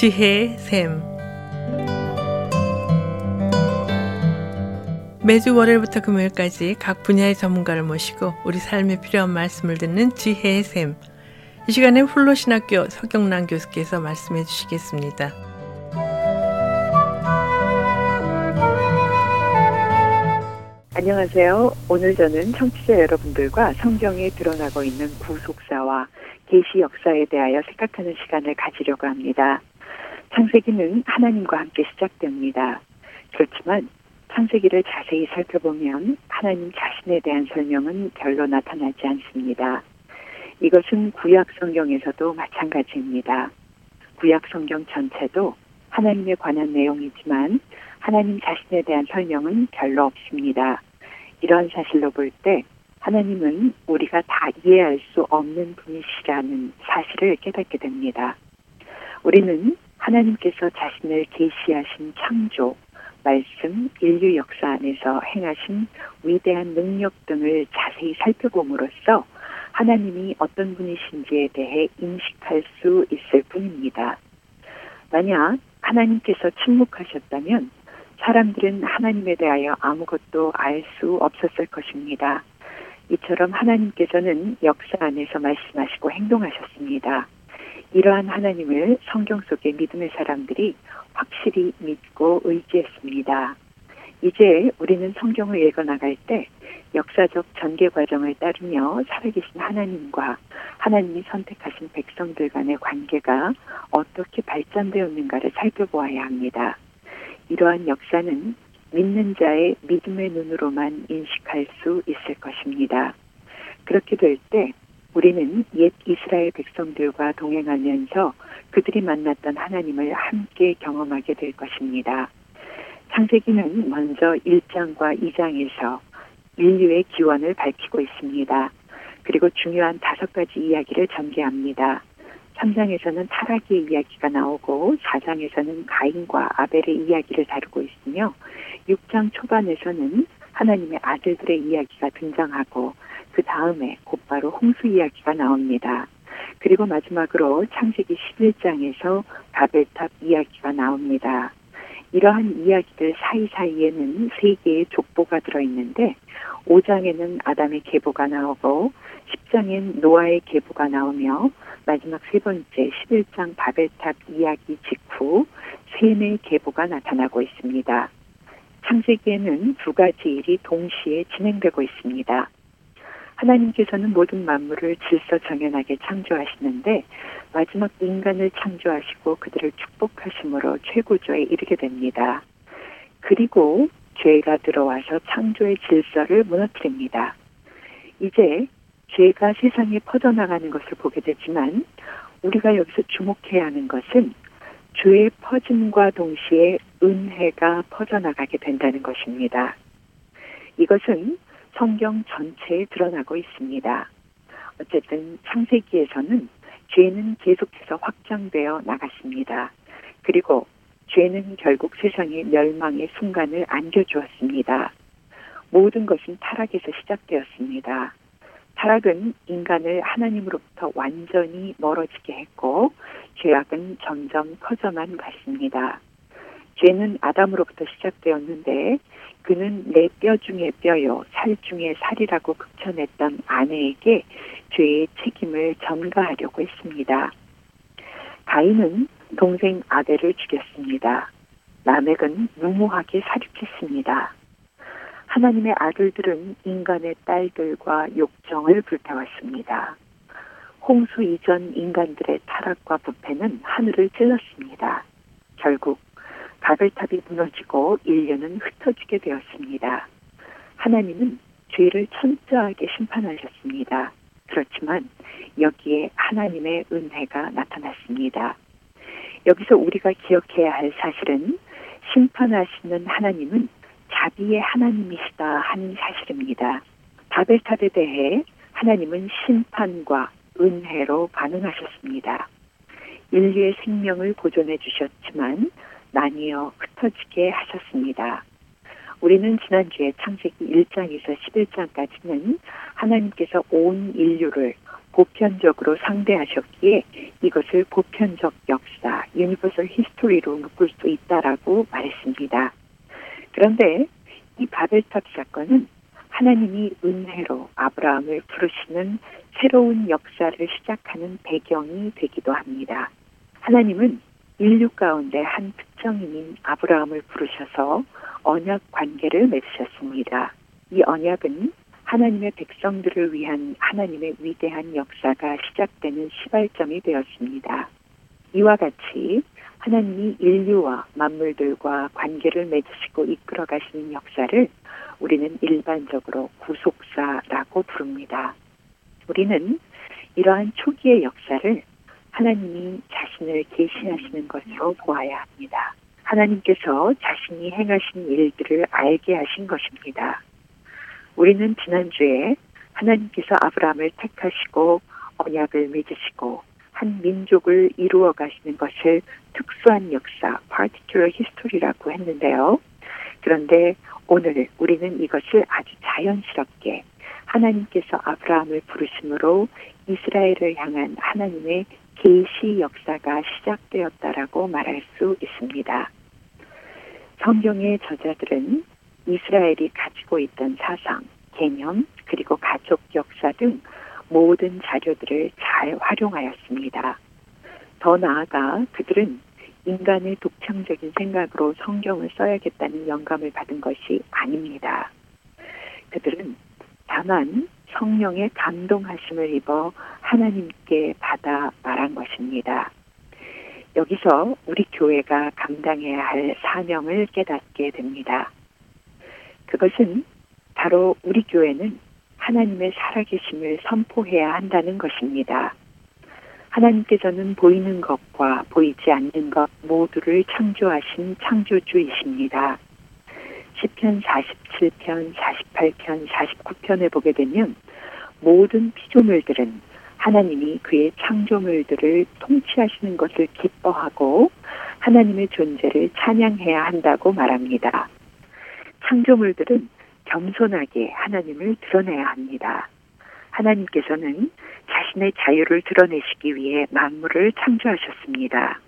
지혜의 샘 매주 월요일부터 금요일까지 각 분야의 전문가를 모시고 우리 삶에 필요한 말씀을 듣는 지혜의 샘. 이 시간에 훌로신학교 서경란 교수께서 말씀해 주시겠습니다. 안녕하세요. 오늘 저는 청취자 여러분들과 성경에 드러나고 있는 구속사와 계시 역사에 대하여 생각하는 시간을 가지려고 합니다. 창세기는 하나님과 함께 시작됩니다. 그렇지만 창세기를 자세히 살펴보면 하나님 자신에 대한 설명은 별로 나타나지 않습니다. 이것은 구약 성경에서도 마찬가지입니다. 구약 성경 전체도 하나님에 관한 내용이지만 하나님 자신에 대한 설명은 별로 없습니다. 이러한 사실로 볼 때 하나님은 우리가 다 이해할 수 없는 분이시라는 사실을 깨닫게 됩니다. 우리는 하나님께서 자신을 계시하신 창조, 말씀, 인류 역사 안에서 행하신 위대한 능력 등을 자세히 살펴봄으로써 하나님이 어떤 분이신지에 대해 인식할 수 있을 뿐입니다. 만약 하나님께서 침묵하셨다면 사람들은 하나님에 대하여 아무것도 알 수 없었을 것입니다. 이처럼 하나님께서는 역사 안에서 말씀하시고 행동하셨습니다. 이러한 하나님을 성경 속의 믿음의 사람들이 확실히 믿고 의지했습니다. 이제 우리는 성경을 읽어 나갈 때 역사적 전개 과정을 따르며 살아계신 하나님과 하나님이 선택하신 백성들 간의 관계가 어떻게 발전되었는가를 살펴보아야 합니다. 이러한 역사는 믿는 자의 믿음의 눈으로만 인식할 수 있을 것입니다. 그렇게 될 때 우리는 옛 이스라엘 백성들과 동행하면서 그들이 만났던 하나님을 함께 경험하게 될 것입니다. 창세기는 먼저 1장과 2장에서 인류의 기원을 밝히고 있습니다. 그리고 중요한 다섯 가지 이야기를 전개합니다. 3장에서는 타락의 이야기가 나오고 4장에서는 가인과 아벨의 이야기를 다루고 있으며 6장 초반에서는 하나님의 아들들의 이야기가 등장하고 그 다음에 곧바로 홍수 이야기가 나옵니다. 그리고 마지막으로 창세기 11장에서 바벨탑 이야기가 나옵니다. 이러한 이야기들 사이사이에는 세 개의 족보가 들어있는데 5장에는 아담의 계보가 나오고 10장엔 노아의 계보가 나오며 마지막 세 번째 11장 바벨탑 이야기 직후 셈의 계보가 나타나고 있습니다. 창세기에는 두 가지 일이 동시에 진행되고 있습니다. 하나님께서는 모든 만물을 질서 정연하게 창조하시는데 마지막 인간을 창조하시고 그들을 축복하심으로 최고조에 이르게 됩니다. 그리고 죄가 들어와서 창조의 질서를 무너뜨립니다. 이제 죄가 세상에 퍼져나가는 것을 보게 되지만 우리가 여기서 주목해야 하는 것은 죄의 퍼짐과 동시에 은혜가 퍼져나가게 된다는 것입니다. 이것은 성경 전체에 드러나고 있습니다. 어쨌든 창세기에서는 죄는 계속해서 확장되어 나갔습니다. 그리고 죄는 결국 세상의 멸망의 순간을 안겨주었습니다. 모든 것은 타락에서 시작되었습니다. 타락은 인간을 하나님으로부터 완전히 멀어지게 했고 죄악은 점점 커져만 갔습니다. 죄는 아담으로부터 시작되었는데 그는 내 뼈 중에 뼈요 살 중에 살이라고 극천했던 아내에게 죄의 책임을 전가하려고 했습니다. 가인은 동생 아벨을 죽였습니다. 라멕은 무모하게 사륙했습니다. 하나님의 아들들은 인간의 딸들과 욕정을 불태웠습니다. 홍수 이전 인간들의 타락과 부패는 하늘을 찔렀습니다. 결국 바벨탑이 무너지고 인류는 흩어지게 되었습니다. 하나님은 죄를 천저하게 심판하셨습니다. 그렇지만 여기에 하나님의 은혜가 나타났습니다. 여기서 우리가 기억해야 할 사실은 심판하시는 하나님은 자비의 하나님이시다 하는 사실입니다. 바벨탑에 대해 하나님은 심판과 은혜로 반응하셨습니다. 인류의 생명을 보존해 주셨지만 나뉘어 흩어지게 하셨습니다. 우리는 지난주에 창세기 1장에서 11장까지는 하나님께서 온 인류를 보편적으로 상대하셨기에 이것을 보편적 역사, universal history로 묶을 수 있다라고 말했습니다. 그런데 이 바벨탑 사건은 하나님이 은혜로 아브라함을 부르시는 새로운 역사를 시작하는 배경이 되기도 합니다. 하나님은 인류 가운데 한 특정인인 아브라함을 부르셔서 언약 관계를 맺으셨습니다. 이 언약은 하나님의 백성들을 위한 하나님의 위대한 역사가 시작되는 시발점이 되었습니다. 이와 같이 하나님이 인류와 만물들과 관계를 맺으시고 이끌어 가시는 역사를 우리는 일반적으로 구속사라고 부릅니다. 우리는 이러한 초기의 역사를 하나님이 자신을 계시하시는 것으로 보아야 합니다. 하나님께서 자신이 행하신 일들을 알게 하신 것입니다. 우리는 지난주에 하나님께서 아브라함을 택하시고 언약을 맺으시고 한 민족을 이루어 가시는 것을 특수한 역사, particular history라고 했는데요. 그런데 오늘 우리는 이것을 아주 자연스럽게 하나님께서 아브라함을 부르심으로 이스라엘을 향한 하나님의 계시 역사가 시작되었다라고 말할 수 있습니다. 성경의 저자들은 이스라엘이 가지고 있던 사상, 개념, 그리고 가족 역사 등 모든 자료들을 잘 활용하였습니다. 더 나아가 그들은 인간의 독창적인 생각으로 성경을 써야겠다는 영감을 받은 것이 아닙니다. 그들은 다만 성령의 감동하심을 입어 하나님께 받아 말한 것입니다. 여기서 우리 교회가 감당해야 할 사명을 깨닫게 됩니다. 그것은 바로 우리 교회는 하나님의 살아계심을 선포해야 한다는 것입니다. 하나님께서는 보이는 것과 보이지 않는 것 모두를 창조하신 창조주이십니다. 10편, 47편, 48편, 49편에 보게 되면 모든 피조물들은 하나님이 그의 창조물들을 통치하시는 것을 기뻐하고 하나님의 존재를 찬양해야 한다고 말합니다. 창조물들은 겸손하게 하나님을 드러내야 합니다. 하나님께서는 자신의 자유를 드러내시기 위해 만물을 창조하셨습니다.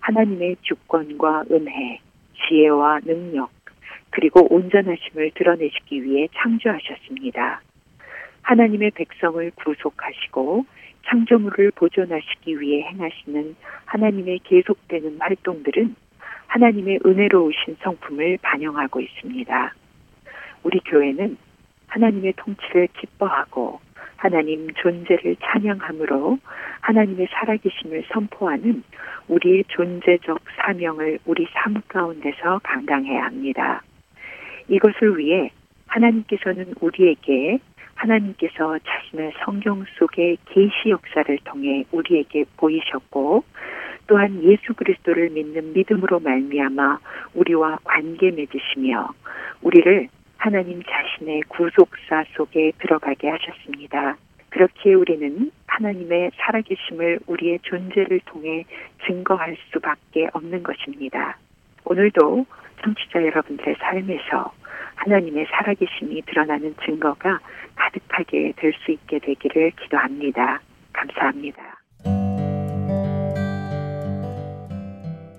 하나님의 주권과 은혜, 지혜와 능력, 그리고 온전하심을 드러내시기 위해 창조하셨습니다. 하나님의 백성을 구속하시고 창조물을 보존하시기 위해 행하시는 하나님의 계속되는 활동들은 하나님의 은혜로우신 성품을 반영하고 있습니다. 우리 교회는 하나님의 통치를 기뻐하고 하나님 존재를 찬양함으로 하나님의 살아계심을 선포하는 우리의 존재적 사명을 우리 삶 가운데서 감당해야 합니다. 이것을 위해 하나님께서는 우리에게 하나님께서 자신의 성경 속의 계시 역사를 통해 우리에게 보이셨고 또한 예수 그리스도를 믿는 믿음으로 말미암아 우리와 관계 맺으시며 우리를 하나님 자신의 구속사 속에 들어가게 하셨습니다. 그렇게 우리는 하나님의 살아계심을 우리의 존재를 통해 증거할 수밖에 없는 것입니다. 오늘도 청취자 여러분들의 삶에서 하나님의 살아계심이 드러나는 증거가 가득하게 될 수 있게 되기를 기도합니다. 감사합니다.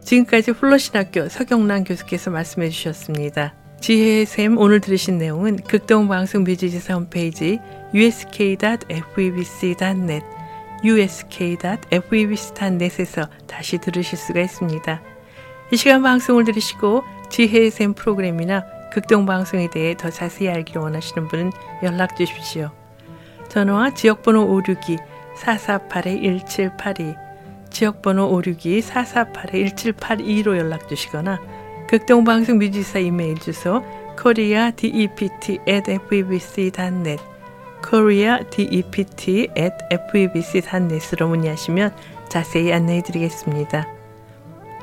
지금까지 플러신학교 서경란 교수께서 말씀해 주셨습니다. 지혜의 샘 오늘 들으신 내용은 극동방송 뮤지지사 홈페이지 usk.febc.net usk.febc.net에서 다시 들으실 수가 있습니다. 이 시간 방송을 들으시고 지혜의 샘 프로그램이나 극동방송에 대해 더 자세히 알기를 원하시는 분은 연락 주십시오. 전화와 지역번호 562-448-1782 지역번호 562-448-1782로 연락 주시거나 극동방송 뮤지사 이메일 주소 koreadept@febc.net koreadept@febc.net으로 문의하시면 자세히 안내해 드리겠습니다.